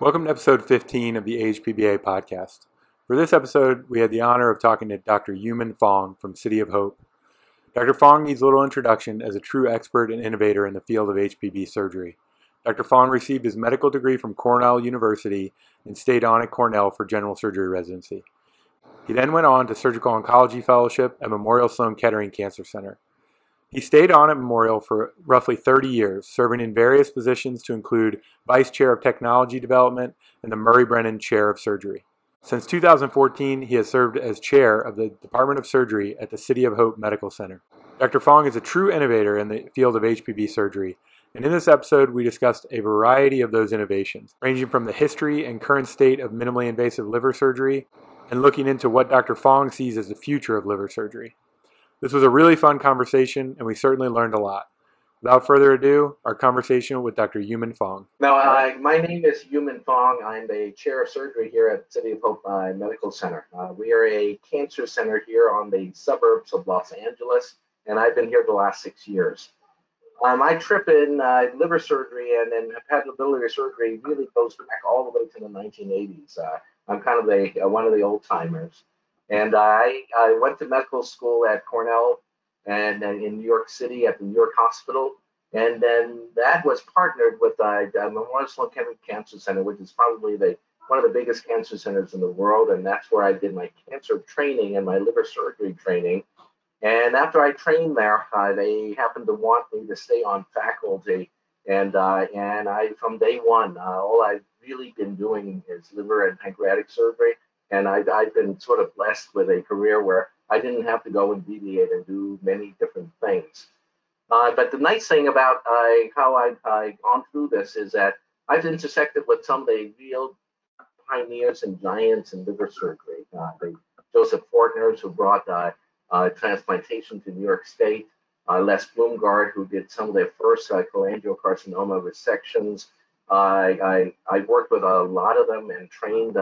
Welcome to episode 15 of the AHPBA podcast. For this episode, we had the honor of talking to Dr. Yuman Fong from City of Hope. Dr. Fong needs little introduction as a true expert and innovator in the field of HPB surgery. Dr. Fong received his medical degree from Cornell University and stayed on at Cornell for general surgery residency. He then went on to surgical oncology fellowship at Memorial Sloan Kettering Cancer Center. He stayed on at Memorial for roughly 30 years, serving in various positions to include Vice Chair of Technology Development and the Murray Brennan Chair of Surgery. Since 2014, he has served as chair of the Department of Surgery at the City of Hope Medical Center. Dr. Fong is a true innovator in the field of HPB surgery, and in this episode, we discussed a variety of those innovations, ranging from the history and current state of minimally invasive liver surgery and looking into what Dr. Fong sees as the future of liver surgery. This was a really fun conversation, and we certainly learned a lot. Without further ado, our conversation with Dr. Yuman Fong. Now, uh, my name is Yuman Fong. I'm the chair of surgery here at City of Hope uh, Medical Center. Uh, we are a cancer center here on the suburbs of Los Angeles, and I've been here the last six years. Uh, my trip in uh, liver surgery and then hepatobiliary surgery really goes back all the way to the 1980s. Uh, I'm kind of the one of the old timers. And I, I went to medical school at Cornell and, in New York City at the New York Hospital. And then that was partnered with uh, Memorial Sloan Kettering Cancer Center, which is probably the one of the biggest cancer centers in the world. And that's where I did my cancer training and my liver surgery training. And after I trained there, uh, they happened to want me to stay on faculty. And uh, and I, from day one, uh, all I've really been doing is liver and pancreatic surgery. And I, I've been sort of blessed with a career where I didn't have to go and deviate and do many different things. Uh, but the nice thing about how I, I gone through this is that I've intersected with some of the real pioneers and giants in liver surgery. Uh, the Joseph Fortners, who brought uh, uh, transplantation to New York State, uh, Les Blumgart, who did some of the first cholangiocarcinoma resections. I, I, I worked with a lot of them and trained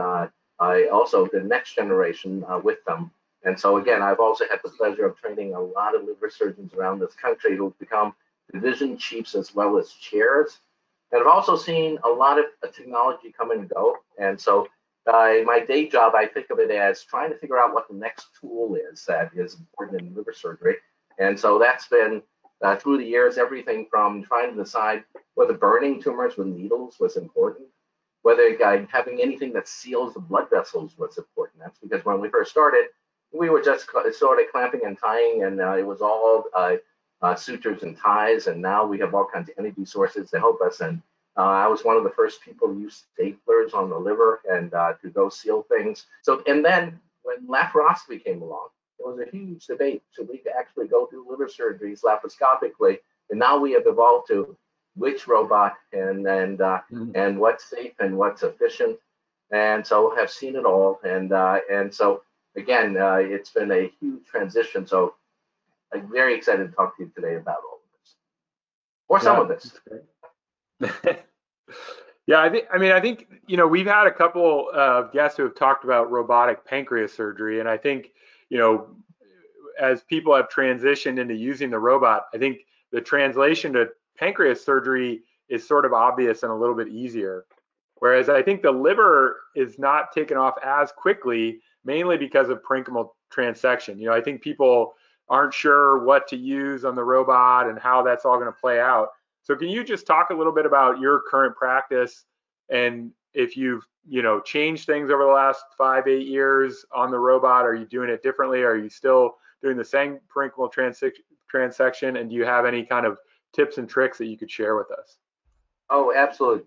I also the next generation uh, with them. And so again, I've also had the pleasure of training a lot of liver surgeons around this country who've become division chiefs as well as chairs. And I've also seen a lot of uh, technology come and go. And so uh, my day job, I think of it as trying to figure out what the next tool is that is important in liver surgery. And so that's been uh, through the years, everything from trying to decide whether burning tumors with needles was important whether having anything that seals the blood vessels was important. That's because when we first started, we were just sort of clamping and tying, and uh, it was all uh, uh, sutures and ties. And now we have all kinds of energy sources to help us. And uh, I was one of the first people to use staplers on the liver and uh, to go seal things. So, and then when laparoscopy came along, it was a huge debate. Should we actually go do liver surgeries laparoscopically? And now we have evolved to which robot and and uh, mm-hmm. and what's safe and what's efficient, and so have seen it all. And uh, and so again, uh, it's been a huge transition. So I'm very excited to talk to you today about all of this, or some yeah, of this. yeah, I think. I mean, I think you know we've had a couple of guests who have talked about robotic pancreas surgery, and I think you know as people have transitioned into using the robot, I think the translation to pancreas surgery is sort of obvious and a little bit easier. Whereas I think the liver is not taken off as quickly, mainly because of parenchymal transection. You know, I think people aren't sure what to use on the robot and how that's all going to play out. So can you just talk a little bit about your current practice and if you've, you know, changed things over the last five, eight years on the robot? Are you doing it differently? Are you still doing the same parenchymal transection? And do you have any kind of tips and tricks that you could share with us? Oh, absolutely.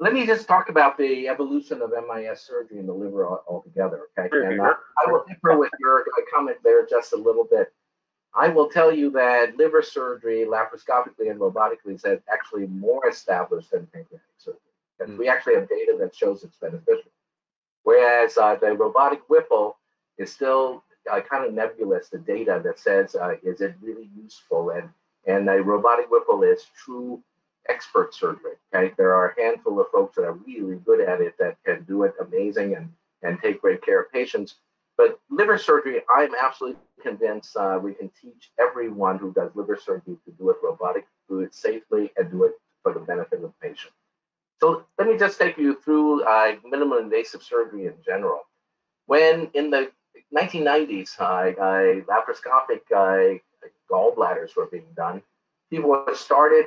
Let me just talk about the evolution of MIS surgery in the liver altogether. Okay, and uh, I will differ with your comment there just a little bit. I will tell you that liver surgery, laparoscopically and robotically, is actually more established than pancreatic surgery. And mm. we actually have data that shows it's beneficial. Whereas uh, the robotic Whipple is still uh, kind of nebulous, the data that says, uh, is it really useful? And and a robotic Whipple is true expert surgery. Okay, there are a handful of folks that are really good at it that can do it amazing and and take great care of patients. But liver surgery, I'm absolutely convinced uh, we can teach everyone who does liver surgery to do it robotic, do it safely, and do it for the benefit of the patient. So let me just take you through uh, minimally invasive surgery in general. When in the 1990s, uh, laparoscopic gallbladders were being done, people started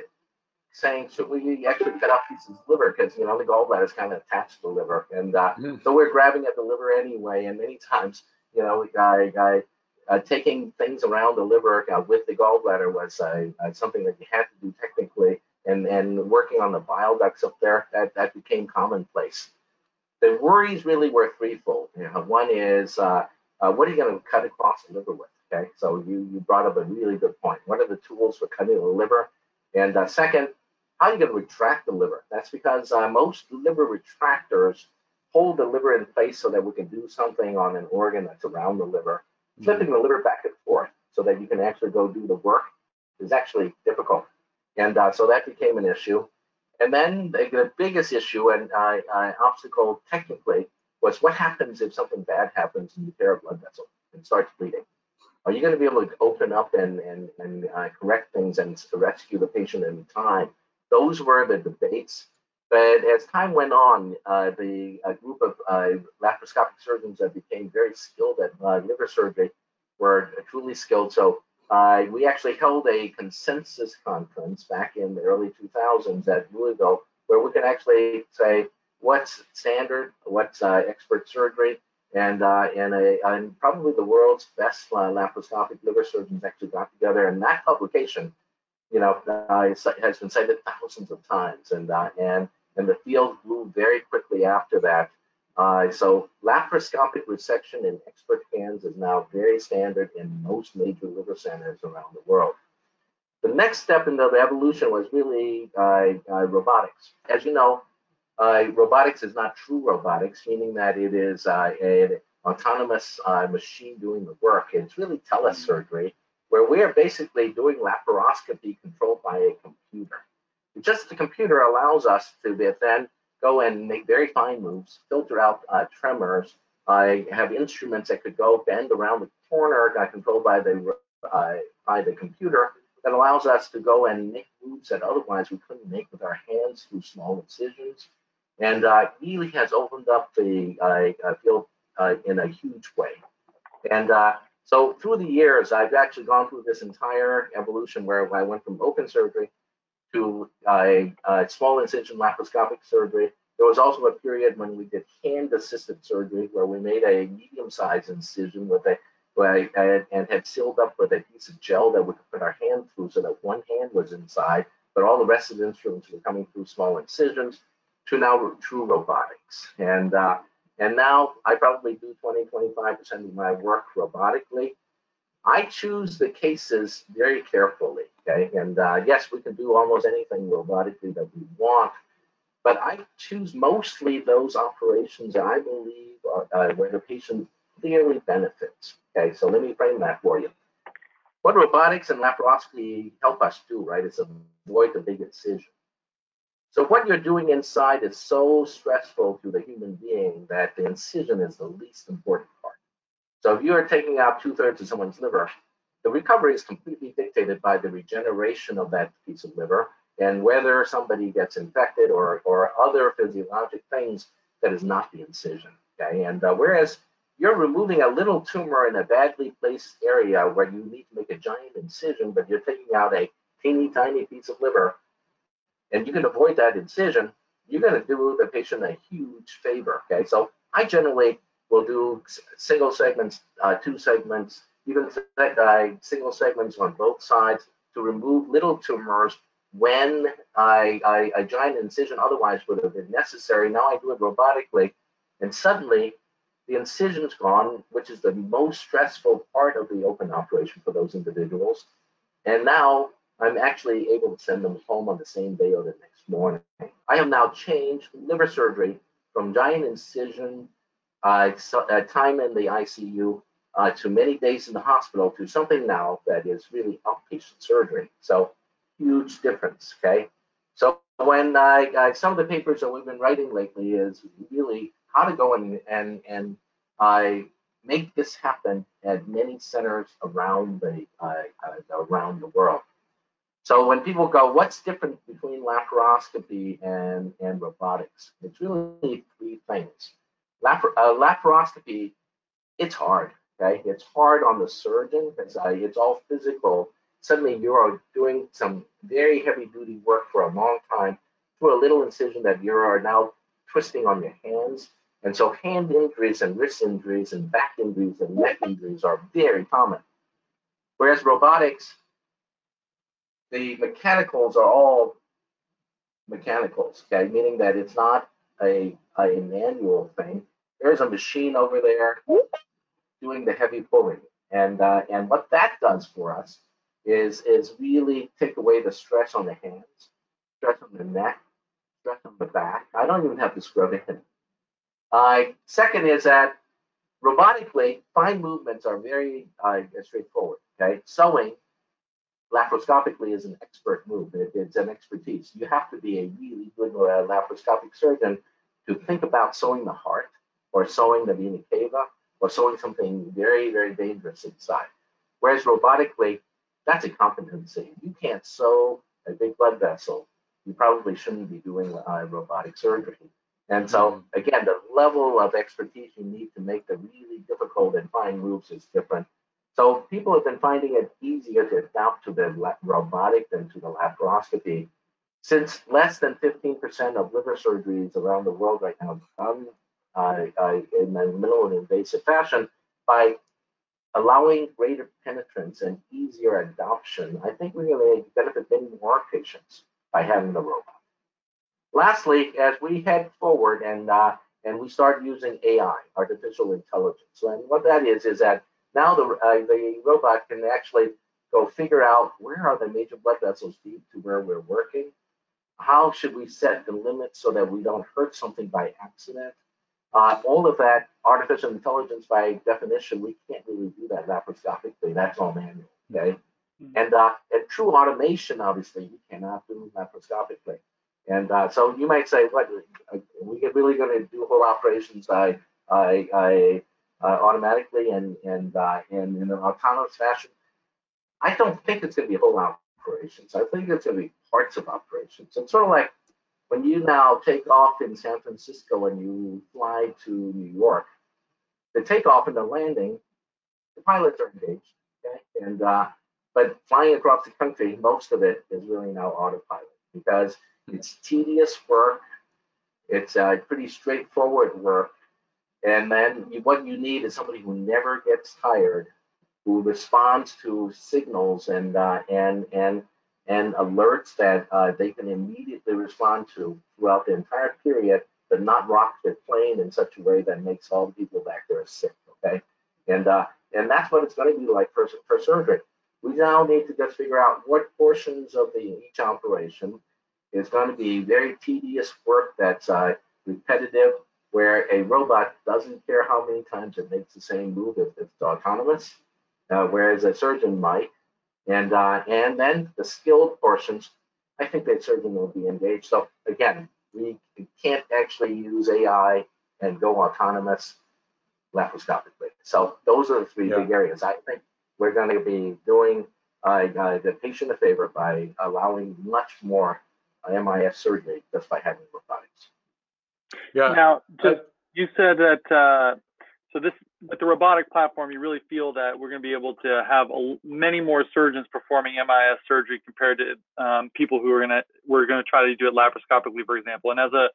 saying, should we actually cut off pieces of liver? Because, you know, the gallbladder is kind of attached to the liver. And uh, mm. so we're grabbing at the liver anyway. And many times, you know, I, I, uh, taking things around the liver uh, with the gallbladder was uh, uh, something that you had to do technically. And, and working on the bile ducts up there, that, that became commonplace. The worries really were threefold. You know, one is, uh, what are you going to cut across the liver with? Okay, so you, you brought up a really good point. What are the tools for cutting the liver? And second, how are you going to retract the liver? That's because uh, most liver retractors hold the liver in place so that we can do something on an organ that's around the liver. Mm-hmm. Flipping the liver back and forth so that you can actually go do the work is actually difficult. And uh, so that became an issue. And then the, the biggest issue and uh, uh, obstacle technically was what happens if something bad happens and you tear a blood vessel and starts bleeding? Are you going to be able to open up and, and, and uh, correct things and rescue the patient in time? those were the debates. But as time went on, uh, the group of uh, laparoscopic surgeons that became very skilled at uh, liver surgery were truly skilled. So uh, we actually held a consensus conference back in the early 2000s at Louisville, where we can actually say what's standard, what's uh, expert surgery, and uh, and, a, and probably the world's best laparoscopic liver surgeons actually got together. And that publication you know, uh, has been cited thousands of times, and uh, and and the field grew very quickly after that. Uh, so laparoscopic resection in expert hands is now very standard in most major liver centers around the world. The next step in the evolution was really uh, uh, robotics. As you know, uh, robotics is not true robotics, meaning that it is an autonomous machine doing the work. It's really telesurgery where we are basically doing laparoscopy controlled by a computer. Just the computer allows us to then go and make very fine moves, filter out uh, tremors. I have instruments that could go bend around the corner, got controlled by the uh, by the computer, that allows us to go and make moves that otherwise we couldn't make with our hands through small incisions, and uh, really has opened up the uh, field uh, in a huge way. And uh, so through the years, I've actually gone through this entire evolution where I went from open surgery to uh, small incision laparoscopic surgery. There was also a period when we did hand-assisted surgery where we made a medium-sized incision with a and had sealed up with a piece of gel that we could put our hand through so that one hand was inside, but all the rest of the instruments were coming through small incisions to now true robotics. And uh, and now I probably do 20, 25% of my work robotically. I choose the cases very carefully, okay? And uh, yes, we can do almost anything robotically that we want, but I choose mostly those operations I believe are uh, where the patient clearly benefits. Okay, so let me frame that for you. What robotics and laparoscopy help us do, right, is avoid the big incision. So what you're doing inside is so stressful to the human being that the incision is the least important part. So if you are taking out two thirds of someone's liver, the recovery is completely dictated by the regeneration of that piece of liver and whether somebody gets infected or, or other physiologic things that is not the incision. Okay, and uh, whereas you're removing a little tumor in a badly placed area where you need to make a giant incision, but you're taking out a teeny tiny piece of liver and you can avoid that incision, you're going to do the patient a huge favor. Okay, so I generally will do single segments, uh, two segments, even uh, single segments on both sides to remove little tumors when I, I, a giant incision otherwise would have been necessary. Now I do it robotically, and suddenly the incision's gone, which is the most stressful part of the open operation for those individuals. And now I'm actually able to send them home on the same day or the next morning. I have now changed liver surgery from giant incision, uh, so, uh, time in the ICU, uh, to many days in the hospital to something now that is really outpatient surgery. So huge difference. Okay. So when I, some of the papers that we've been writing lately is really how to go and and and I make this happen at many centers around the uh, uh, around the world. So when people go, what's different between laparoscopy and, and robotics? It's really three things. Lapar- uh, laparoscopy, it's hard. Okay, it's hard on the surgeon because uh, it's all physical. Suddenly you are doing some very heavy duty work for a long time through a little incision that you are now twisting on your hands. And so hand injuries and wrist injuries and back injuries and neck injuries are very common. Whereas robotics, the mechanicals are all mechanicals, okay, meaning that it's not a, a manual thing. There's a machine over there doing the heavy pulling. And, uh, and what that does for us is, is really take away the stress on the hands, stress on the neck, stress on the back. I don't even have to scrub in. Uh, second is that robotically, fine movements are very uh, straightforward. Okay, sewing laparoscopically is an expert move. It, it's an expertise. You have to be a really good uh, laparoscopic surgeon to think about sewing the heart or sewing the vena cava or sewing something very, very dangerous inside. Whereas robotically, that's a competency. You can't sew a big blood vessel. You probably shouldn't be doing uh, robotic surgery. And so, mm-hmm. again, the level of expertise you need to make the really difficult and fine moves is different. So, people have been finding it easier to adapt to the robotic than to the laparoscopy. Since less than 15% of liver surgeries around the world right now are done uh, uh, in a minimally invasive fashion, by allowing greater penetrance and easier adoption, I think we're going to benefit many more patients by having the robot. Lastly, as we head forward and uh, and we start using AI, artificial intelligence, and what that is is that now the uh, the robot can actually go figure out where are the major blood vessels deep to where we're working. How should we set the limits so that we don't hurt something by accident? Uh, all of that artificial intelligence, by definition, we can't really do that laparoscopically. That's all manual. Okay, mm-hmm. and uh, and true automation, obviously, we cannot do laparoscopically. And uh, so you might say, what uh, we get really going to do whole operations I, I, I uh, automatically and and uh, in, in an autonomous fashion? I don't think it's going to be whole operations. I think it's going to be parts of operations. It's sort of like when you now take off in San Francisco and you fly to New York. The takeoff and the landing, the pilots are engaged, okay? and uh, but flying across the country, most of it is really now autopilot because it's tedious work. It's uh, pretty straightforward work. And then what you need is somebody who never gets tired, who responds to signals and uh, and and and alerts that uh, they can immediately respond to throughout the entire period, but not rock the plane in such a way that makes all the people back there sick. Okay, and uh, and that's what it's going to be like for for surgery. We now need to just figure out what portions of the each operation is going to be very tedious work that's uh, repetitive, where a robot doesn't care how many times it makes the same move if it's autonomous, uh, whereas a surgeon might. And uh, and then the skilled portions, I think that surgeon will be engaged. So again, we can't actually use AI and go autonomous laparoscopically. So those are the three yeah. big areas. I think we're going to be doing uh, uh, the patient a favor by allowing much more MIS surgery just by having robotics. Yeah. Now, just, you said that uh, so this with the robotic platform, you really feel that we're going to be able to have a, many more surgeons performing MIS surgery compared to um, people who are going to we're going to try to do it laparoscopically, for example. And as a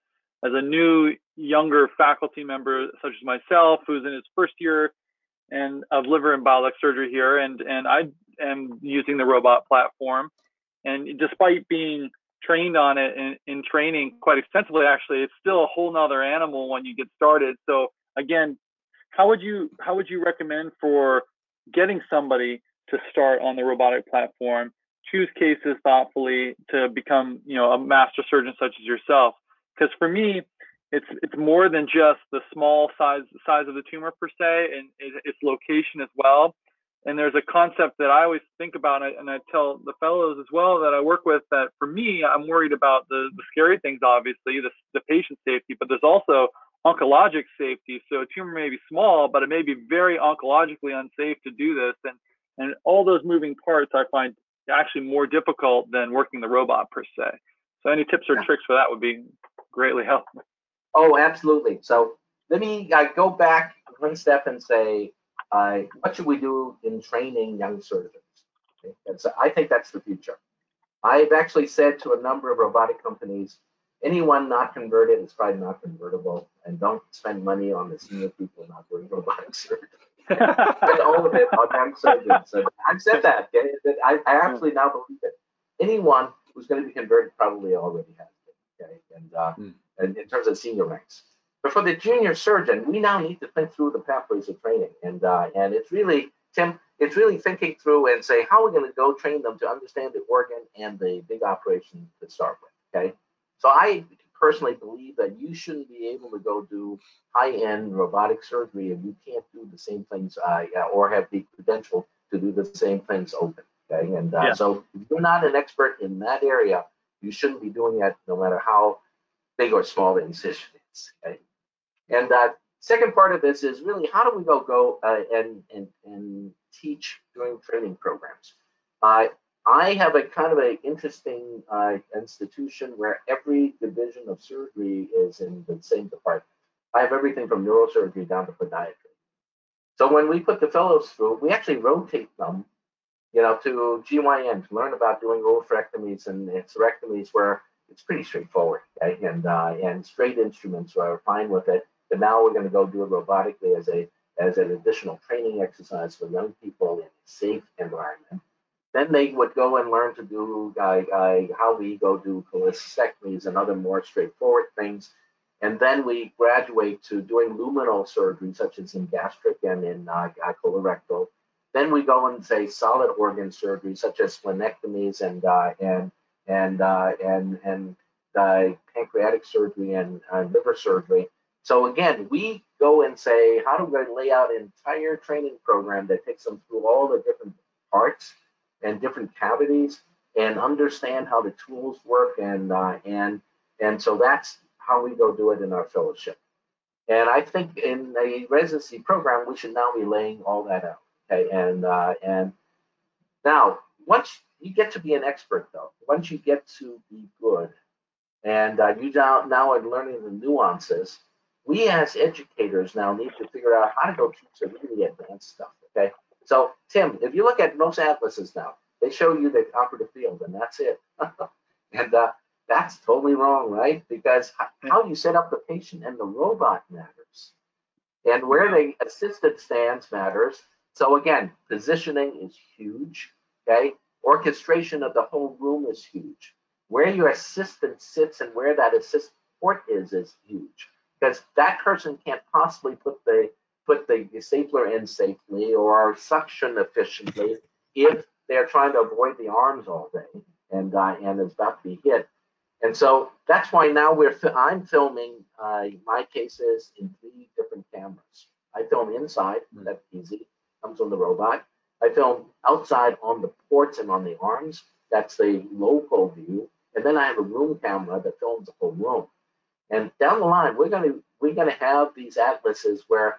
as a new younger faculty member such as myself, who's in his first year and of liver and bile duct surgery here, and and I am using the robot platform, and despite being trained on it in, in training quite extensively actually. It's still a whole nother animal when you get started. So again how would you how would you recommend for getting somebody to start on the robotic platform? Choose cases thoughtfully to become you know a master surgeon such as yourself. Because for me it's it's more than just the small size size of the tumor per se and its location as well and there's a concept that I always think about, and I, tell the fellows as well that I work with that for me, I'm worried about the, the scary things, obviously, the, the patient safety, but there's also oncologic safety. So a tumor may be small, but it may be very oncologically unsafe to do this. And, and all those moving parts I find actually more difficult than working the robot per se. So any tips or yeah. tricks for that would be greatly helpful. Oh, absolutely. So let me uh, go back one step and say, uh, what should we do in training young surgeons? Okay. So I think that's the future. I've actually said to a number of robotic companies, anyone not converted is probably not convertible, and don't spend money on the senior people not doing robotic surgery. spend all of it on young surgeons. So I've said that. Okay? I, I actually now believe it. Anyone who's going to be converted probably already has it. Okay, and, uh, mm. and in terms of senior ranks. But for the junior surgeon, we now need to think through the pathways of training, and uh, and it's really Tim, it's really thinking through and say how are we going to go train them to understand the organ and the big operation to start with. Okay, so I personally believe that you shouldn't be able to go do high-end robotic surgery if you can't do the same things uh, or have the credential to do the same things open. Okay, and uh, yeah. so if you're not an expert in that area, you shouldn't be doing that no matter how big or small the incision is. Okay, and uh, second part of this is really how do we go go uh, and, and and teach doing training programs. Uh, I have a kind of an interesting uh, institution where every division of surgery is in the same department. I have everything from neurosurgery down to podiatry. So when we put the fellows through, we actually rotate them, you know, to GYN to learn about doing oophorectomies and hysterectomies where it's pretty straightforward, okay? And uh, and straight instruments are fine with it. But now we're going to go do it robotically as a as an additional training exercise for young people in a safe environment. Then they would go and learn to do uh, uh, how we go do cholecystectomies and other more straightforward things. And then we graduate to doing luminal surgery, such as in gastric and in uh, colorectal. Then we go and say solid organ surgery, such as splenectomies and uh, and and uh, and and uh, pancreatic surgery and liver surgery. So again, we go and say, how do we lay out an entire training program that takes them through all the different parts and different cavities and understand how the tools work and uh, and and so that's how we go do it in our fellowship. And I think in a residency program, we should now be laying all that out. Okay, and uh, and now once you get to be an expert, though, once you get to be good, and uh, you now now are learning the nuances we as educators now need to figure out how to go teach the really advanced stuff. Okay. So Tim, if you look at most atlases now, they show you the operative field and that's it. and uh, that's totally wrong, right? Because how you set up the patient and the robot matters. And where the assistant stands matters. So again, positioning is huge. Okay. Orchestration of the whole room is huge. Where your assistant sits and where that assistant port is is huge because that person can't possibly put the put the stapler in safely or suction efficiently if they're trying to avoid the arms all day and uh, and is about to be hit. And so that's why now we're I'm filming uh, my cases in three different cameras. I film inside, mm-hmm. that's easy, comes on the robot. I film outside on the ports and on the arms, that's the local view. And then I have a room camera that films the whole room. And down the line, we're going to we're going to have these atlases where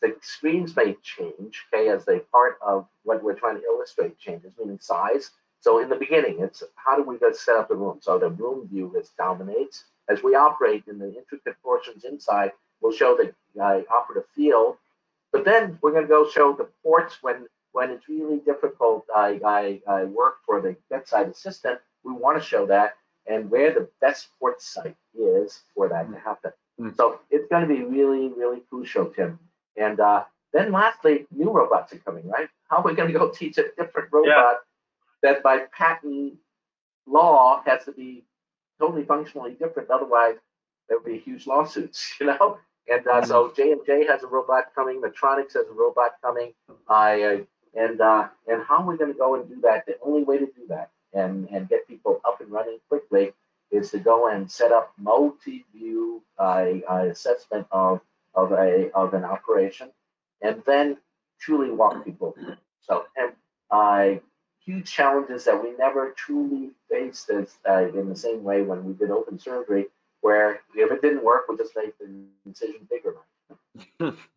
the screens may change, okay, as they part of what we're trying to illustrate changes, meaning size. So in the beginning, it's how do we go set up the room? So the room view is dominates. As we operate in the intricate portions inside, we'll show the uh, operative field. But then we're going to go show the ports when when it's really difficult. I, I, I work for the bedside assistant. We want to show that and where the best port site is for that to happen. Mm. So it's going to be really, really crucial, Tim. And uh, then lastly, new robots are coming, right? How are we going to go teach a different robot yeah. that by patent law has to be totally functionally different? Otherwise, there would be huge lawsuits, you know? And uh, so J and J has a robot coming. Medtronic has a robot coming. Uh, and uh, and how are we going to go and do that? The only way to do that and, and get people up and running quickly is to go and set up multi-view uh, assessment of, of, a, of an operation and then truly walk people through. So, and uh, huge challenges that we never truly faced as, uh, in the same way when we did open surgery, where if it didn't work, we just made the incision bigger.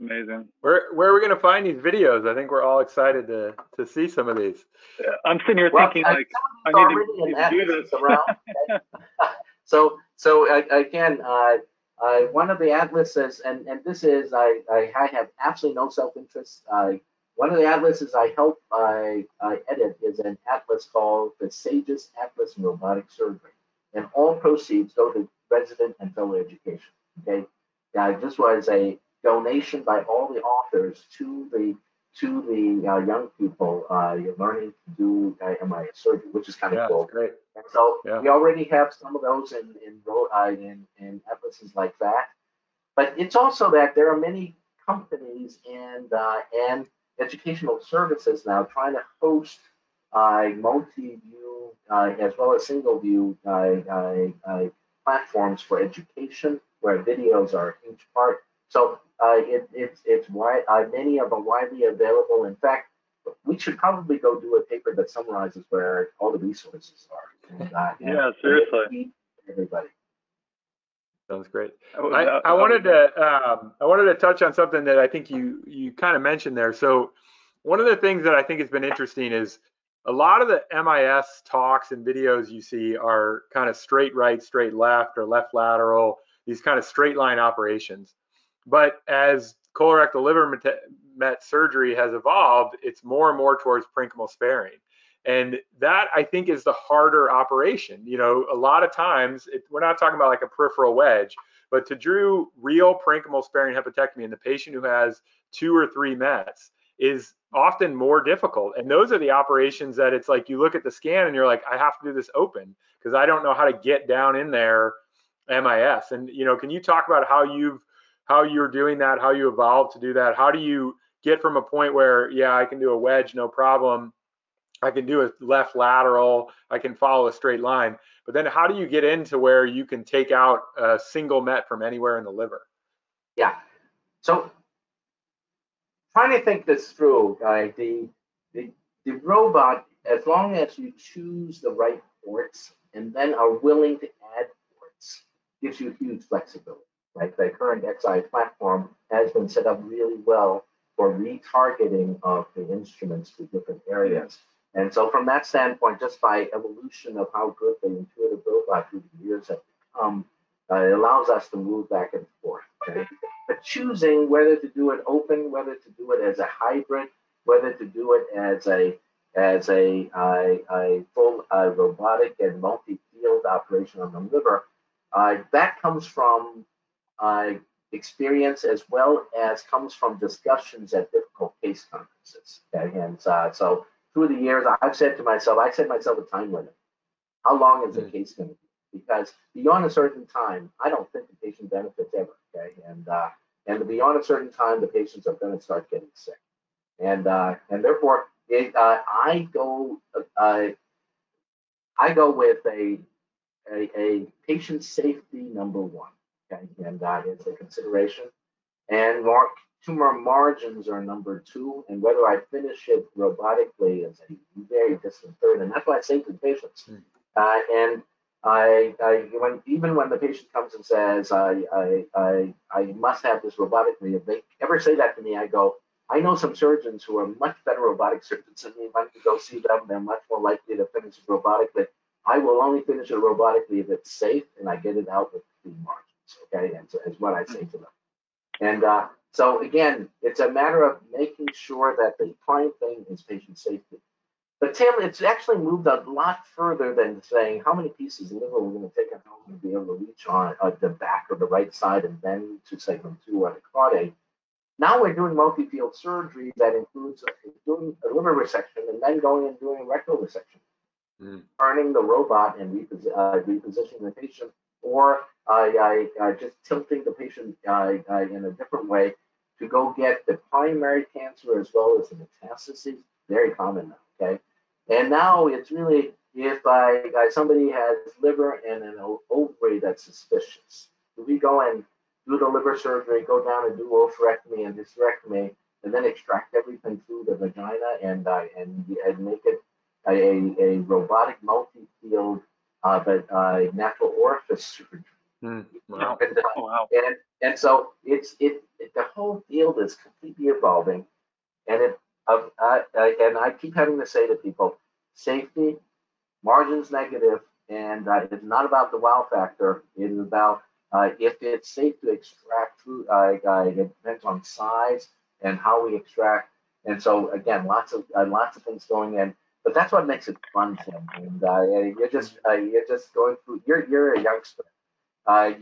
Amazing. amazing. Where where are we going to find these videos? I think we're all excited to to see some of these. I'm sitting here well, thinking I, like I need to, need to do this. Around. so so uh, again, uh, uh, one of the atlases, and and this is I I, I have absolutely no self interest. one of the atlases I help I, I edit is an atlas called the SAGES Atlas in Robotic Surgery, and all proceeds go to resident and fellow education. Okay, uh, this was a donation by all the authors to the to the uh, young people uh, learning to do uh, MIS surgery, which is kind of yeah, cool. Great. And so yeah. we already have some of those in in, uh, in in atlases like that. But it's also that there are many companies and uh, and educational services now trying to host uh, multi-view uh, as well as single-view uh, platforms for education where videos are a huge part. So uh, it, it's it's wide, uh, many of them widely available. In fact, we should probably go do a paper that summarizes where all the resources are. And, uh, yeah, seriously. Everybody. Sounds great. I, I wanted to um, I wanted to touch on something that I think you you kind of mentioned there. So one of the things that I think has been interesting is a lot of the MIS talks and videos you see are kind of straight right, straight left, or left lateral, these kind of straight line operations. But as colorectal liver met surgery has evolved, it's more and more towards parenchymal sparing. And that I think is the harder operation. You know, a lot of times it, we're not talking about like a peripheral wedge, but to do real parenchymal sparing hepatectomy in the patient who has two or three Mets is often more difficult. And those are the operations that it's like you look at the scan and you're like, I have to do this open because I don't know how to get down in there MIS. And you know, can you talk about how you've how you're doing that, how you evolved to do that? How do you get from a point where yeah, I can do a wedge no problem. I can do a left lateral, I can follow a straight line. But then how do you get into where you can take out a single met from anywhere in the liver? Yeah. So trying to think this through, uh, the, the, the robot, as long as you choose the right ports and then are willing to add ports, gives you huge flexibility. Right, the current XI platform has been set up really well for retargeting of the instruments to different areas. And so, from that standpoint, just by evolution of how good the intuitive robot through the years have become, uh, it allows us to move back and forth. Okay? But choosing whether to do it open, whether to do it as a hybrid, whether to do it as a as a, a, a full robotic and multi-field operation on the liver, uh, that comes from uh, experience as well as comes from discussions at difficult case conferences. Okay, and uh, so through the years, I've said to myself, I set myself a time limit. How long is the mm. case going to be? because beyond a certain time, I don't think the patient benefits ever. Okay, and uh, and beyond a certain time, the patients are going to start getting sick, and uh, and therefore, it, uh, I go uh, I go with a, a, a patient safety number one. Okay, and that is a consideration, and mark tumor margins are number two, and whether I finish it robotically is a very distant third, and that's why I say to the patients. Mm. Uh, and I, I when even when the patient comes and says I, I, I, I must have this robotically, if they ever say that to me, I go, I know some surgeons who are much better robotic surgeons than me. Don't you go see them? They're much more likely to finish it robotically. I will only finish it robotically if it's safe and I get it out with clean margins. Okay, and so is what I say to them. And uh, so again, it's a matter of making sure that the prime thing is patient safety. But Tim, it's actually moved a lot further than saying how many pieces of liver we're going to take and how we're going to be able to reach on uh, the back or the right side and then to segment two or the caudate. Now we're doing multi-field surgery that includes doing a liver resection and then going and doing a rectal resection, mm. turning the robot and repos- uh, repositioning the patient, or uh, just tilting the patient in a different way to go get the primary cancer as well as the metastases. Very common now. Okay, and now it's really if I, I somebody has liver and an ovary that's suspicious, do we go and do the liver surgery, go down and do oophorectomy and hysterectomy, and then extract everything through the vagina and uh, and and make it a, a robotic multi-field uh, but uh, natural orifice surgery. Mm, wow. and, uh, oh, wow. and and so it's it the whole field is completely evolving, and it uh, uh, and I keep having to say to people, safety, margins negative, and uh, it's not about the wow factor. It is about uh, if it's safe to extract food. Uh, it depends on size and how we extract. And so again, lots of uh, lots of things going in. But that's what makes it fun, Tim. And you're just you're just going through. You're you're a youngster.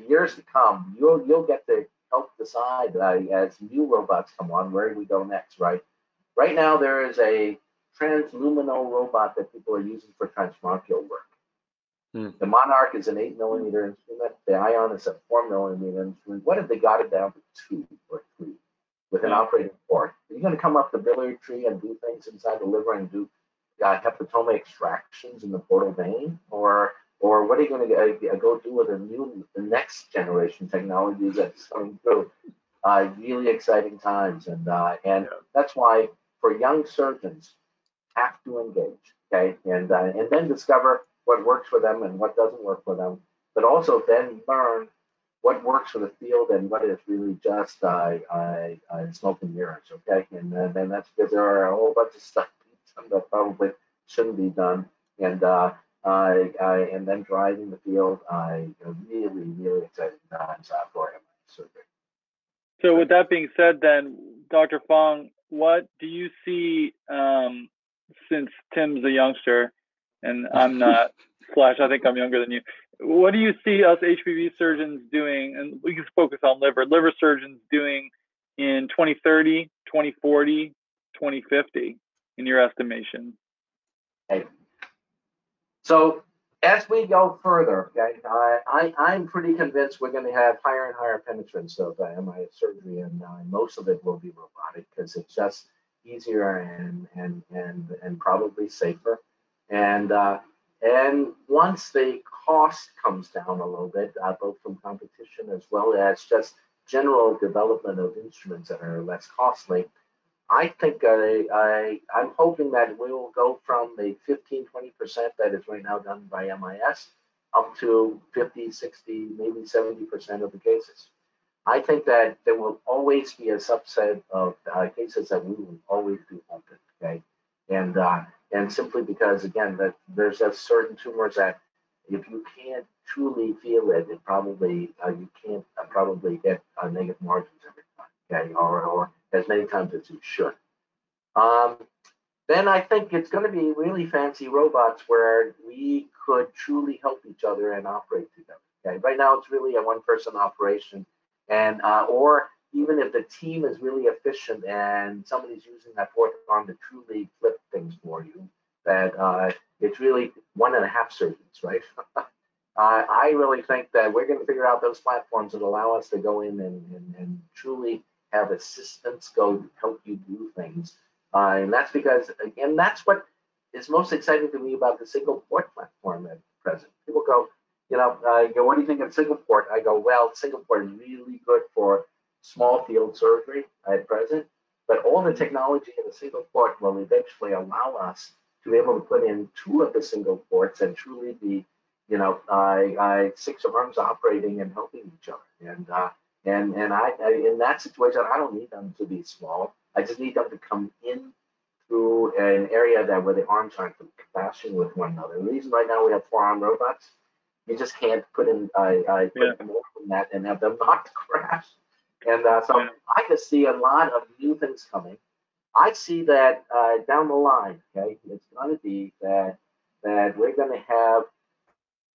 years to come, you'll you'll get to help decide as new robots come on where we go next, right? Right now, there is a transluminal robot that people are using for transbronchial work. Hmm. The Monarch is an eight millimeter instrument. The Ion is a four millimeter instrument. What if they got it down to two or three with an hmm. operating port? Are you going to come up the biliary tree and do things inside the liver and do uh, hepatoma extractions in the portal vein, or or what are you going to uh, go do with the new, the next generation technologies that's coming through? Uh, really exciting times, and uh, and yeah. that's why for young surgeons have to engage, okay, and uh, and then discover what works for them and what doesn't work for them, but also then learn what works for the field and what is really just uh, uh, uh smoke and mirrors, okay, and then that's because there are a whole bunch of stuff that probably shouldn't be done, and uh, and then driving the field, I really really exciting times for him surgery. So with that being said, then Dr. Fong, what do you see um, since Tim's a youngster and I'm not, slash, I think I'm younger than you. What do you see us HPB surgeons doing? And we can focus on liver, liver surgeons doing in 2030, 2040, 2050 in your estimation? Okay. So as we go further, okay, I, I'm pretty convinced we're going to have higher and higher penetrance of uh, surgery, and uh, most of it will be robotic because it's just easier and and and and probably safer. And uh, and once the cost comes down a little bit, uh, both from competition as well as just general development of instruments that are less costly, I think I, I, I'm hoping that we will go from the 15, 20% that is right now done by MIS up to 50, 60, maybe 70% of the cases. I think that there will always be a subset of uh, cases that we will always do open, okay? And uh, and simply because again that there's a certain tumors that if you can't truly feel it, it probably uh, you can't uh, probably get negative margins every time, okay, or or as many times as you should. Um, then I think it's going to be really fancy robots where we could truly help each other and operate together. Okay, right now it's really a one-person operation, and uh, or even if the team is really efficient and somebody's using that fourth arm to truly flip things for you, that uh, it's really one and a half surgeons, right? I really think that we're going to figure out those platforms that allow us to go in and, and, and truly have assistants go help you do things. Uh, and that's because, again, that's what is most exciting to me about the single port platform at present. People go, you know, uh, go, what do you think of single port? I go, well, single port is really good for small field surgery at present, but all the technology in the single port will eventually allow us to be able to put in two of the single ports and truly be, you know, I, I six arms operating and helping each other. And uh, and and I, I in that situation, I don't need them to be small. I just need them to come in through an area that where the arms aren't clashing with one another. The reason right now we have four arm robots, you just can't put in I, I put yeah. more than that and have them not crash. And uh, so yeah. I just see a lot of new things coming. I see that uh, down the line, okay, it's going to be that that we're going to have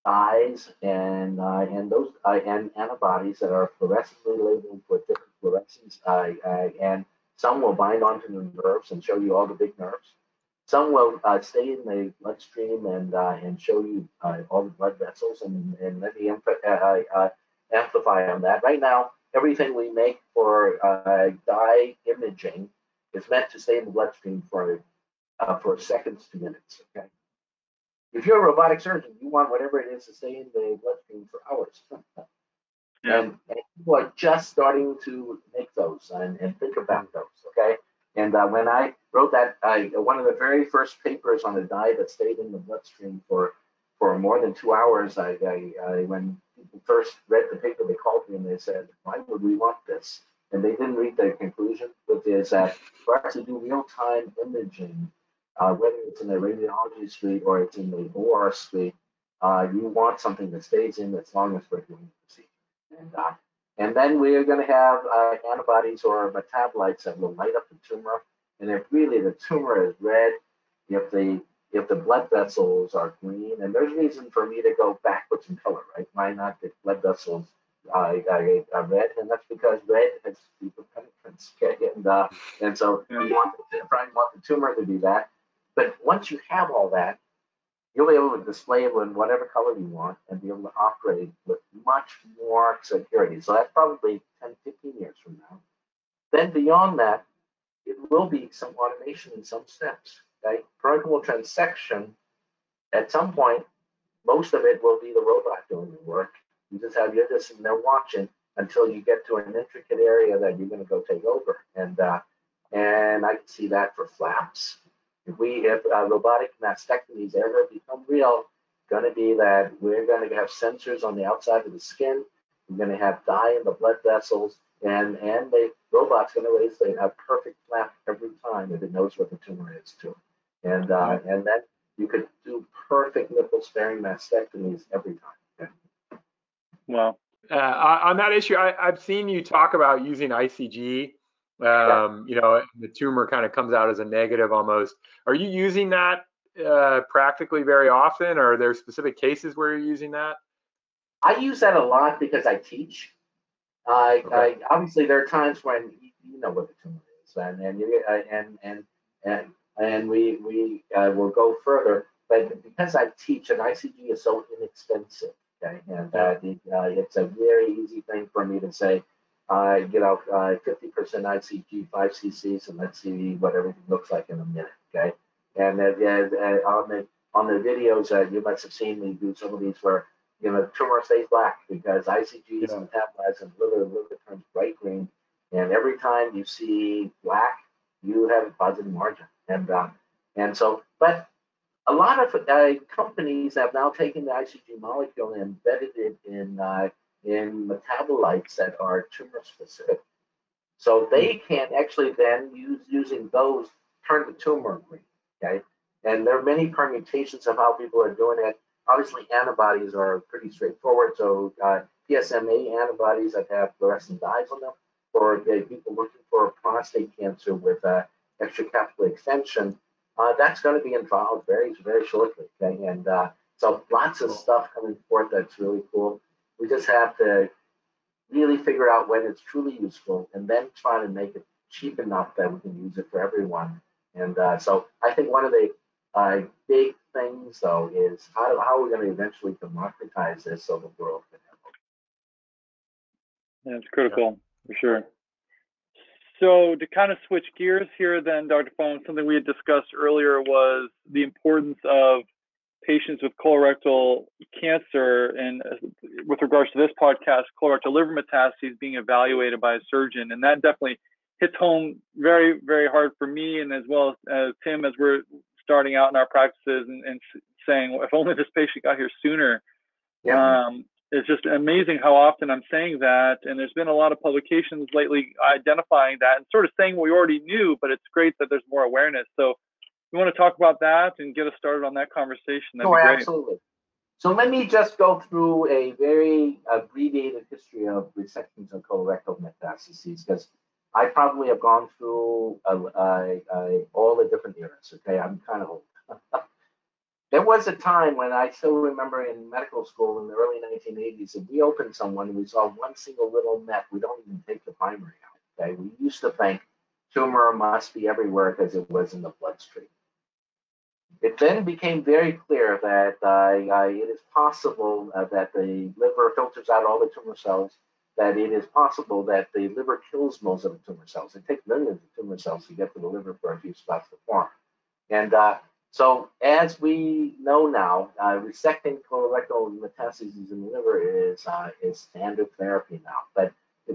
dyes and uh, and those uh, and antibodies that are fluorescently labeled for different fluorescence, uh, uh, and some will bind onto the nerves and show you all the big nerves. Some will stay in the bloodstream and and show you all the blood vessels and and let me amplify on that. Right now, everything we make for uh, dye imaging is meant to stay in the bloodstream for uh, for seconds to minutes. Okay. If you're a robotic surgeon, you want whatever it is to stay in the bloodstream for hours. yeah. and, and, people are just starting to make those and, and think about those. Okay. And uh, when I wrote that, I, one of the very first papers on a dye that stayed in the bloodstream for for more than two hours, I, I, I when first read the paper, they called me and they said, "Why would we want this?" and they didn't read the conclusion, which is that for us to do real-time imaging, uh, whether it's in the radiology suite or it's in the OR suite, uh, you want something that stays in as long as we're doing the procedure. And, uh, and then we're going to have uh, antibodies or metabolites that will light up the tumor. And if really the tumor is red, if the if the blood vessels are green, and there's reason for me to go backwards in color, right? Why not the blood vessels uh, are red? And that's because red has deeper penetrance. Okay, and uh, and so you want the, probably want the tumor to be that. But once you have all that, you'll be able to display it in whatever color you want and be able to operate with much more security. So that's probably 10, 15 years from now. Then beyond that, it will be some automation in some steps. Okay? Parenchymal transection, at some point, most of it will be the robot doing the work. You just have just sitting there watching until you get to an intricate area that you're going to go take over. And uh, and I can see that for flaps. If we if uh, robotic mastectomies ever become real, going to be that we're going to have sensors on the outside of the skin. We're going to have dye in the blood vessels, and and the robot's going to raise a perfect flap every time if it knows what the tumor is too. And uh, and then you could do perfect nipple sparing mastectomies every time. Yeah. Well, uh, on that issue, I, have seen you talk about using ICG um, you know, the tumor kind of comes out as a negative almost. Are you using that uh, practically very often, or are there specific cases where you're using that? I use that a lot because I teach. I, okay. I obviously there are times when you know what the tumor is, and and you, and and and and we we uh, will go further. But because I teach, an ICG is so inexpensive, okay, and uh, the, uh, it's a very easy thing for me to say uh, you know, 50% ICG, 5 cc's, and let's see what everything looks like in a minute, okay? And uh, uh, on the on the videos, uh, you must have seen me do some of these where, you know, tumor stays black because ICG is yeah. metabolized and liver, liver turns bright green. And every time you see black, you have a positive margin. And uh, and so, but a lot of uh, companies have now taken the ICG molecule and embedded it in uh, in metabolites that are tumor specific. So they can actually then use using those turn the tumor green. Okay, and there are many permutations of how people are doing it. Obviously, antibodies are pretty straightforward. So uh, PSMA antibodies that have fluorescent dyes on them, or uh, people looking for prostate cancer with uh, extension, uh, that's going to be involved very, very shortly. Okay, and uh, so lots of stuff coming forth that's really cool. We just have to really figure out when it's truly useful and then try to make it cheap enough that we can use it for everyone. And uh, so I think one of the uh, big things, though, is how, how are we going to eventually democratize this so the world can have it? Yeah, it's critical yeah. for sure. So to kind of switch gears here, then, Dr. Fong, something we had discussed earlier was the importance of patients with colorectal cancer and uh, with regards to this podcast colorectal liver metastases being evaluated by a surgeon. And that definitely hits home very very hard for me and as well as, as tim as we're starting out in our practices and, and saying well, if only this patient got here sooner. Yeah. um, it's just amazing how often i'm saying that. And there's been a lot of publications lately identifying that and sort of saying what we already knew but it's great that there's more awareness. So you want to talk about that and get us started on that conversation? That'd oh, absolutely. So let me just go through a very abbreviated history of resections of colorectal metastases because I probably have gone through all the different eras. Okay, I'm kind of old. there was a time when I still remember in medical school in the early 1980s, if we opened someone and we saw one single little met, we don't even take the primary out. Okay, we used to think tumor must be everywhere because it was in the bloodstream. It then became very clear that uh, it is possible uh, that the liver filters out all the tumor cells, that it is possible that the liver kills most of the tumor cells. It takes millions of tumor cells to get to the liver for a few spots to form. And uh, so, as we know now, uh, resecting colorectal metastases in the liver is, uh, is standard therapy now. But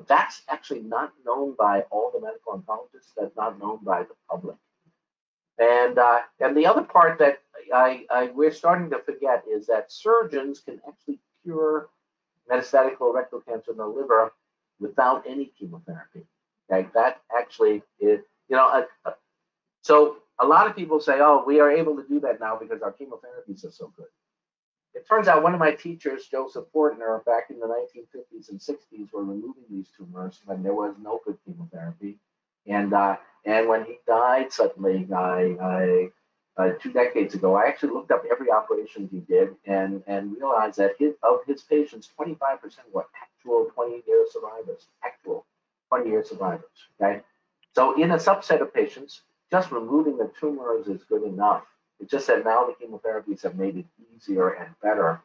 that's actually not known by all the medical oncologists, that's not known by the public. And uh, and the other part that I, I, we're starting to forget is that surgeons can actually cure metastatic colorectal cancer in the liver without any chemotherapy. Okay, that actually is, you know, uh, uh, so a lot of people say, oh, we are able to do that now because our chemotherapies are so good. It turns out one of my teachers, Joseph Fortner, back in the 1950s and 60s, were removing these tumors when there was no good chemotherapy. And uh, and when he died suddenly, I, I uh, two decades ago, I actually looked up every operation he did and, and realized that his, of his patients, 25% were actual 20 year survivors, actual 20 year survivors. Okay. So, in a subset of patients, just removing the tumors is good enough. It's just that now the chemotherapies have made it easier and better.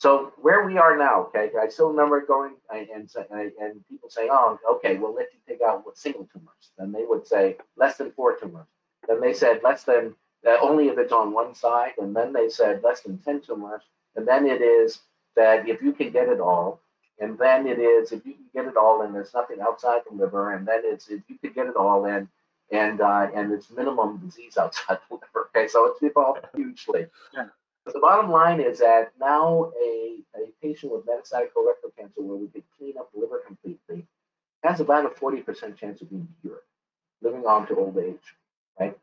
So where we are now, okay, I still remember going and and, and people saying, oh, okay, we'll let you take out what single tumors. Then they would say less than four tumors. Then they said less than uh, only if it's on one side. And then they said less than 10 tumors. And then it is that if you can get it all, and then it is if you can get it all and there's nothing outside the liver, and then it's if you can get it all in, and uh, and it's minimum disease outside the liver. Okay, so it's evolved hugely. Yeah. But the bottom line is that now a, a patient with metastatic colorectal cancer, where we could clean up the liver completely, has about a 40% chance of being cured, living on to old age, right?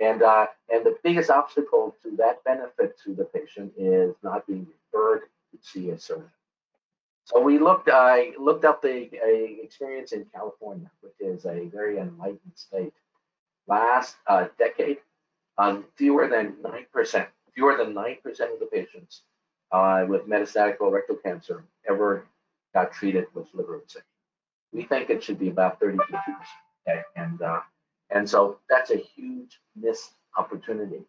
And uh, and the biggest obstacle to that benefit to the patient is not being referred to see a surgeon. So we looked. I looked up the experience in California, which is a very enlightened state. Last uh, decade, um, fewer than nine percent, fewer than nine percent of the patients uh, with metastatic colorectal cancer ever got treated with liver resection. We think it should be about 32 percent. Okay, and uh, and so that's a huge missed opportunity.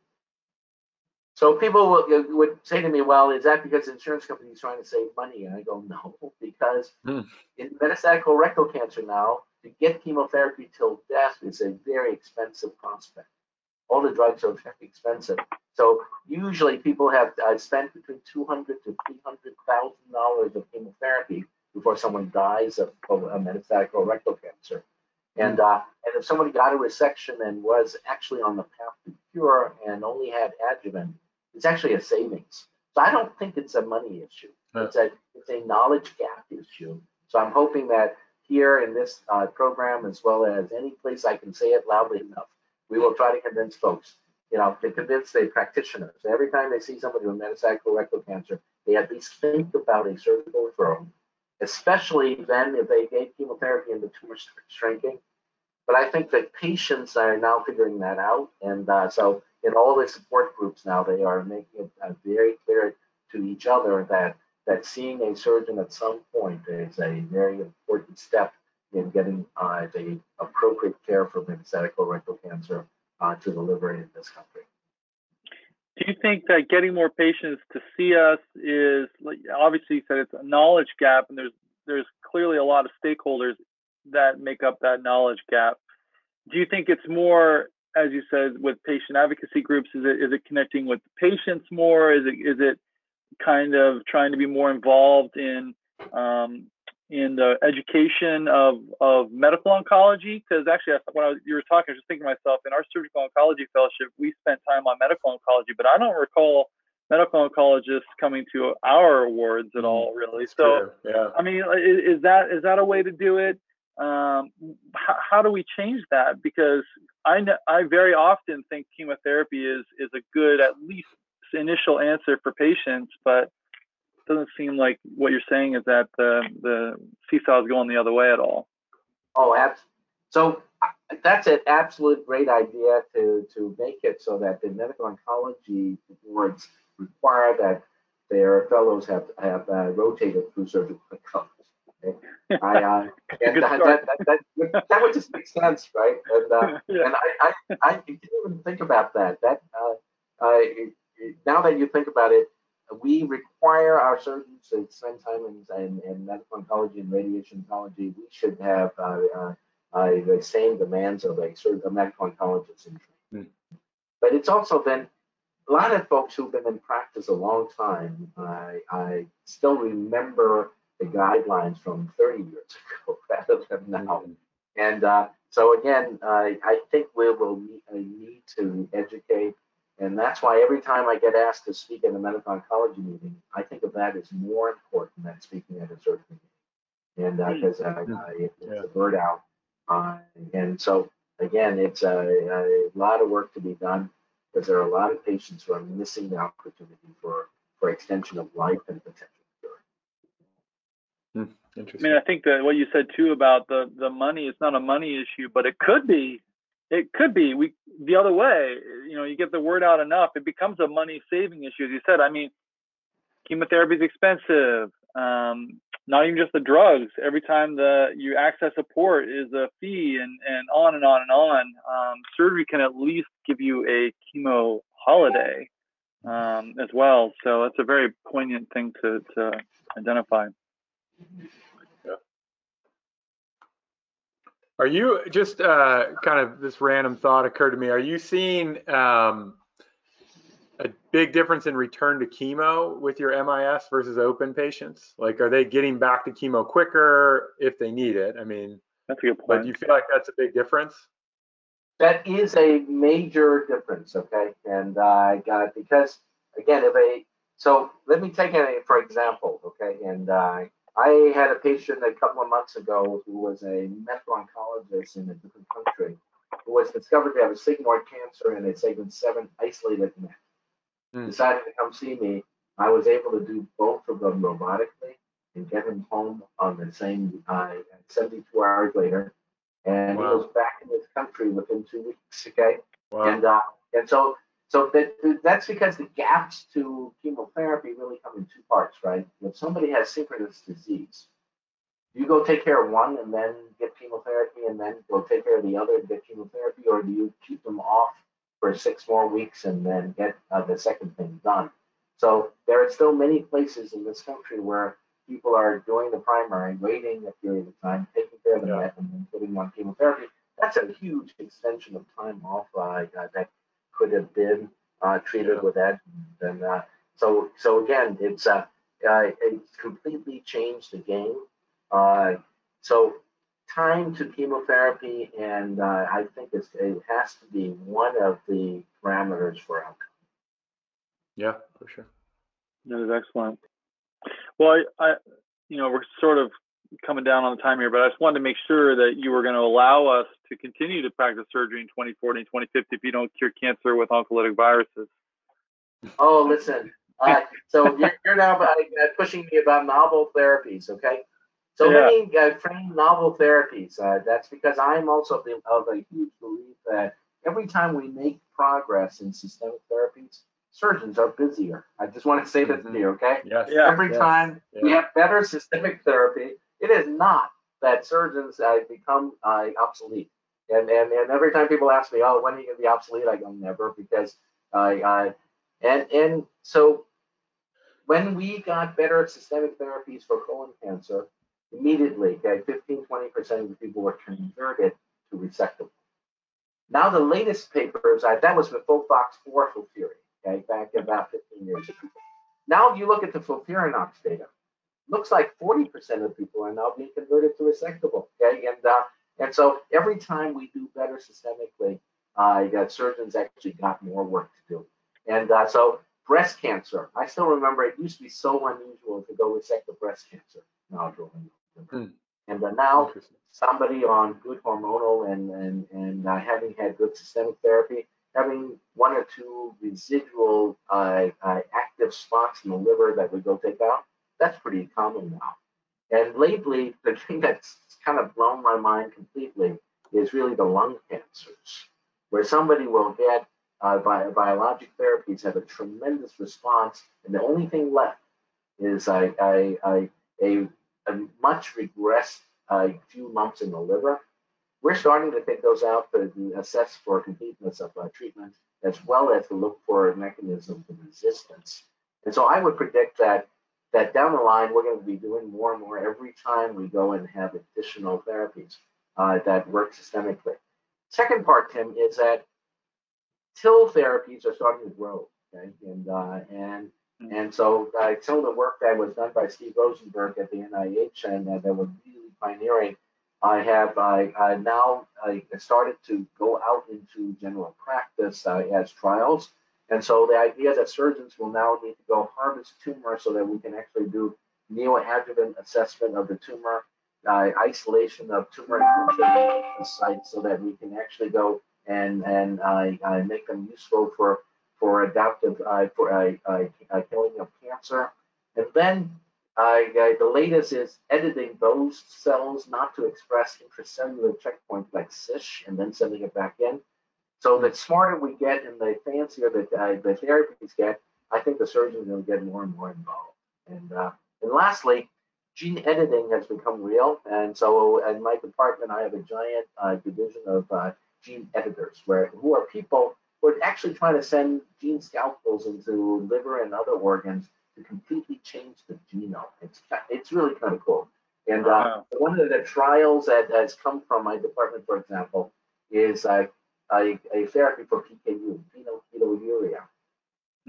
So people would, would say to me, well, is that because insurance companies trying to save money? And I go, no, because mm. in metastatic colorectal cancer now, to get chemotherapy till death is a very expensive prospect. All the drugs are very expensive. So usually people have uh, spent between 200 to 300 thousand dollars of chemotherapy before someone dies of, of metastatic colorectal cancer. And uh, and if somebody got a resection and was actually on the path to cure and only had adjuvant, it's actually a savings. So I don't think it's a money issue. It's a it's a knowledge gap issue. So I'm hoping that here in this uh, program, as well as any place I can say it loudly enough, we will try to convince folks, you know, to convince the practitioners. Every time they see somebody with metastatic colorectal cancer, they at least think about a surgical referral, especially then if they gave chemotherapy and the tumor shrinking but I think that patients are now figuring that out. And uh, so in all the support groups now, they are making it uh, very clear to each other that that seeing a surgeon at some point is a very important step in getting uh, the appropriate care for metastatic colorectal cancer uh, to the liver in this country. Do you think that getting more patients to see us is like obviously you said it's a knowledge gap and there's there's clearly a lot of stakeholders that make up that knowledge gap. Do you think it's more, as you said, with patient advocacy groups? Is it is it connecting with patients more? Is it is it kind of trying to be more involved in um, in the education of of medical oncology? Because actually, when I was, you were talking, I was just thinking to myself, in our surgical oncology fellowship, we spent time on medical oncology, but I don't recall medical oncologists coming to our awards at mm, all really so yeah i mean is, is, that is that a way to do it um, how, how, do we change that? Because I I very often think chemotherapy is is a good at least initial answer for patients, but doesn't seem like what you're saying is that the the seesaw is going the other way at all. Oh, absolutely. So that's an absolute great idea to to make it so that the medical oncology boards require that their fellows have have uh, rotated through surgical I, uh, and that, that, that, that, that, would just make sense, right? And, uh, yeah. and I, I, I didn't even think about that. That uh, uh, now that you think about it, we require our surgeons to spend time in, in, in medical oncology and radiation oncology. We should have uh, uh, uh, the same demands of a, a medical oncologist in training. Mm. But it's also been a lot of folks who've been in practice a long time. I, I still remember the guidelines from 30 years ago rather than now. Mm-hmm. And uh, so again, uh, I think we will need, uh, need to educate, and that's why every time I get asked to speak at a medical oncology meeting, I think of that as more important than speaking at a surgery meeting. And because uh, uh, it's a word out. Uh, and so, again, it's a, a, lot of work to be done because there are a lot of patients who are missing the opportunity for, for extension of life and potential cure. Hmm, interesting. I mean, I think that what you said too about the, the money, it's not a money issue, but it could be. It could be we the other way. You know, you get the word out enough, it becomes a money saving issue. As you said, I mean, chemotherapy is expensive. Um, not even just the drugs. Every time the you access a port is a fee, and and on and on and on. Um, surgery can at least give you a chemo holiday um, as well. So that's a very poignant thing to to identify. Yeah. Are you just uh, kind of this random thought occurred to me? Are you seeing um, a big difference in return to chemo with your MIS versus open patients? Like, are they getting back to chemo quicker if they need it? I mean, that's a good point. But do you feel like that's a big difference? That is a major difference, okay? And I uh, got because again, if a so let me take it for example, okay? And uh, I had a patient a couple of months ago who was a medical oncologist in a different country who was discovered to have a sigmoid cancer in a segment seven isolated neck mm. decided to come see me, I was able to do both of them robotically and get him home on the same uh, 72 hours later. And wow. he was back in this country within two weeks. Okay. Wow. And uh, and so so that that's because the gaps to chemotherapy really come in two parts, right? If somebody has synchronous disease, do you go take care of one and then get chemotherapy and then go take care of the other and get chemotherapy, or do you keep them off for six more weeks and then get uh, the second thing done. So there are still many places in this country where people are doing the primary, waiting a period of time, taking care of the yeah. and then putting on chemotherapy. That's a huge extension of time off uh, that could have been uh, treated yeah. with that. And uh, so, so again, it's uh, uh, it's completely changed the game. Uh, so time to chemotherapy, and uh, I think it's, it has to be one of the parameters for outcome. Yeah, for sure. That is excellent. Well, I, I, you know, we're sort of coming down on the time here, but I just wanted to make sure that you were going to allow us to continue to practice surgery in 2040 and 2050 if you don't cure cancer with oncolytic viruses. Oh, listen. Uh, so you're, you're now uh, pushing me about novel therapies, okay? So yeah. many uh, frame novel therapies. Uh, that's because I'm also the, of a huge belief that every time we make progress in systemic therapies, surgeons are busier. I just want to say mm-hmm. that to you, okay? Yes. Yeah. Every yes. time yeah. we have better systemic therapy, it is not that surgeons uh, become uh, obsolete. And, and and every time people ask me, oh, when are you going to be obsolete? I go, never, because I, I and and so when we got better systemic therapies for colon cancer, immediately, okay, 15, 20% of the people were converted to resectable. Now the latest papers, uh, that was with FOLFOX 4 FOLFIRI, okay, back about 15 years ago. Now if you look at the FOLFIRINOX data, looks like 40% of people are now being converted to resectable, okay, and uh, and so every time we do better systemically, uh, that surgeons actually got more work to do. And uh, so breast cancer, I still remember it used to be so unusual to go resect the breast cancer nodule. Mm. And uh, now somebody on good hormonal and and and uh, having had good systemic therapy, having one or two residual uh, uh, active spots in the liver that we go take out, that's pretty common now. And lately, the thing that's kind of blown my mind completely is really the lung cancers, where somebody will get uh, bi- biologic therapies have a tremendous response, and the only thing left is a, a, a, a a much regressed uh, few lumps in the liver. We're starting to take those out to assess for completeness of uh, treatment, as well as to look for mechanisms of resistance. And so I would predict that that down the line, we're going to be doing more and more every time we go and have additional therapies uh, that work systemically. Second part, Tim, is that TIL therapies are starting to grow, okay? And uh, and and so uh, some of the work that was done by Steve Rosenberg at the NIH and uh, that was really pioneering, I have I, I now I started to go out into general practice uh, as trials. And so the idea that surgeons will now need to go harvest tumor so that we can actually do neoadjuvant assessment of the tumor uh, isolation of tumor sites so that we can actually go and and uh, uh, make them useful for for adaptive uh, for uh, uh, killing of cancer. And then the latest is editing those cells not to express intracellular checkpoints like CISH and then sending it back in. So the smarter we get and the fancier the, the therapies get, I think the surgeons will get more and more involved. And and lastly, gene editing has become real. And so in my department, I have a giant uh, division of uh, gene editors, where who are people who are actually trying to send gene scalpels into liver and other organs to completely change the genome. It's it's really kind of cool. And uh, wow. one of the trials that has come from my department, for example, is a, a, therapy for PKU, phenylketonuria.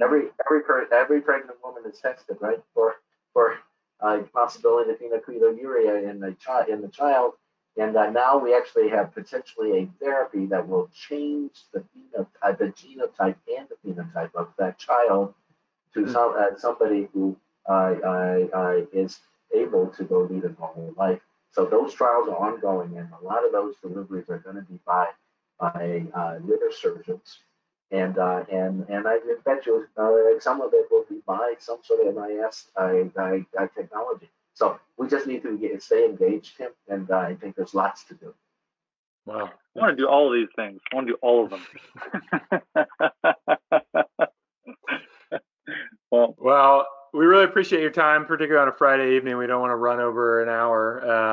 Every every every pregnant woman is tested, right, for for uh, possibility of phenylketonuria in the child in the child, and uh, now we actually have potentially a therapy that will change the uh, the genotype and the phenotype of that child to mm-hmm. some uh, somebody who uh, is able to go lead a normal life. So those trials are ongoing, and a lot of those deliveries are going to be by by uh, liver surgeons and uh, and and I bet you uh, some of it will be by some sort of MIS uh, technology. So we just need to get, stay engaged, Tim, and uh, I think there's lots to do. Wow, I want to do all of these things. I want to do all of them. well, well, we really appreciate your time, particularly on a Friday evening. We don't want to run over an hour, but you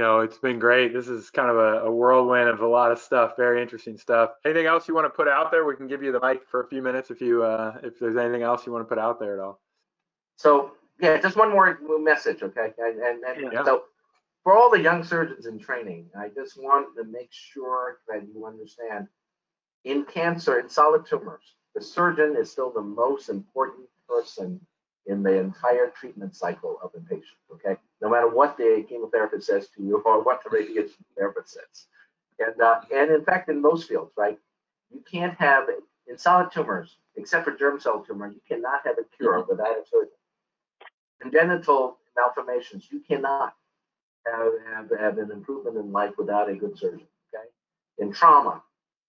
know it's been great. This is kind of a, a, whirlwind of a lot of stuff, very interesting stuff. Anything else you want to put out there? We can give you the mic for a few minutes if you uh, if there's anything else you want to put out there at all. So yeah, just one more message, okay? And, and, and yeah. so for all the young surgeons in training, I just want to make sure that you understand in cancer, in solid tumors, the surgeon is still the most important person in the entire treatment cycle of the patient. Okay, no matter what the chemotherapist says to you or what the radiation therapist says, and uh, and in fact, in most fields, right, you can't have in solid tumors, except for germ cell tumor, you cannot have a cure mm-hmm. without a surgeon. Congenital malformations, you cannot have, have, have an improvement in life without a good surgeon. Okay, in trauma,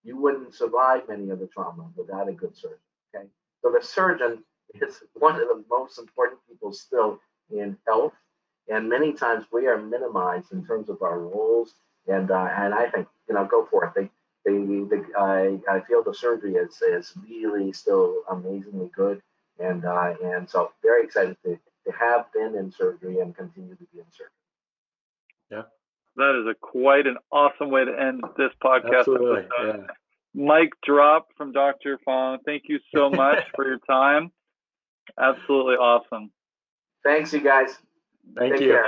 you wouldn't survive many of the trauma without a good surgeon. Okay, so the surgeon is one of the most important people still in health. And many times we are minimized in terms of our roles. And uh, and I think you know go for it. The the, the I, I feel the surgery is is really still amazingly good. And uh, and so very excited to, to have been in surgery and continue to be in surgery. Yeah. That is a quite an awesome way to end this podcast. Absolutely. Yeah. Mic drop from Dr. Fong. Thank you so much for your time. Absolutely awesome. Thanks, you guys. Thank Take you. Care.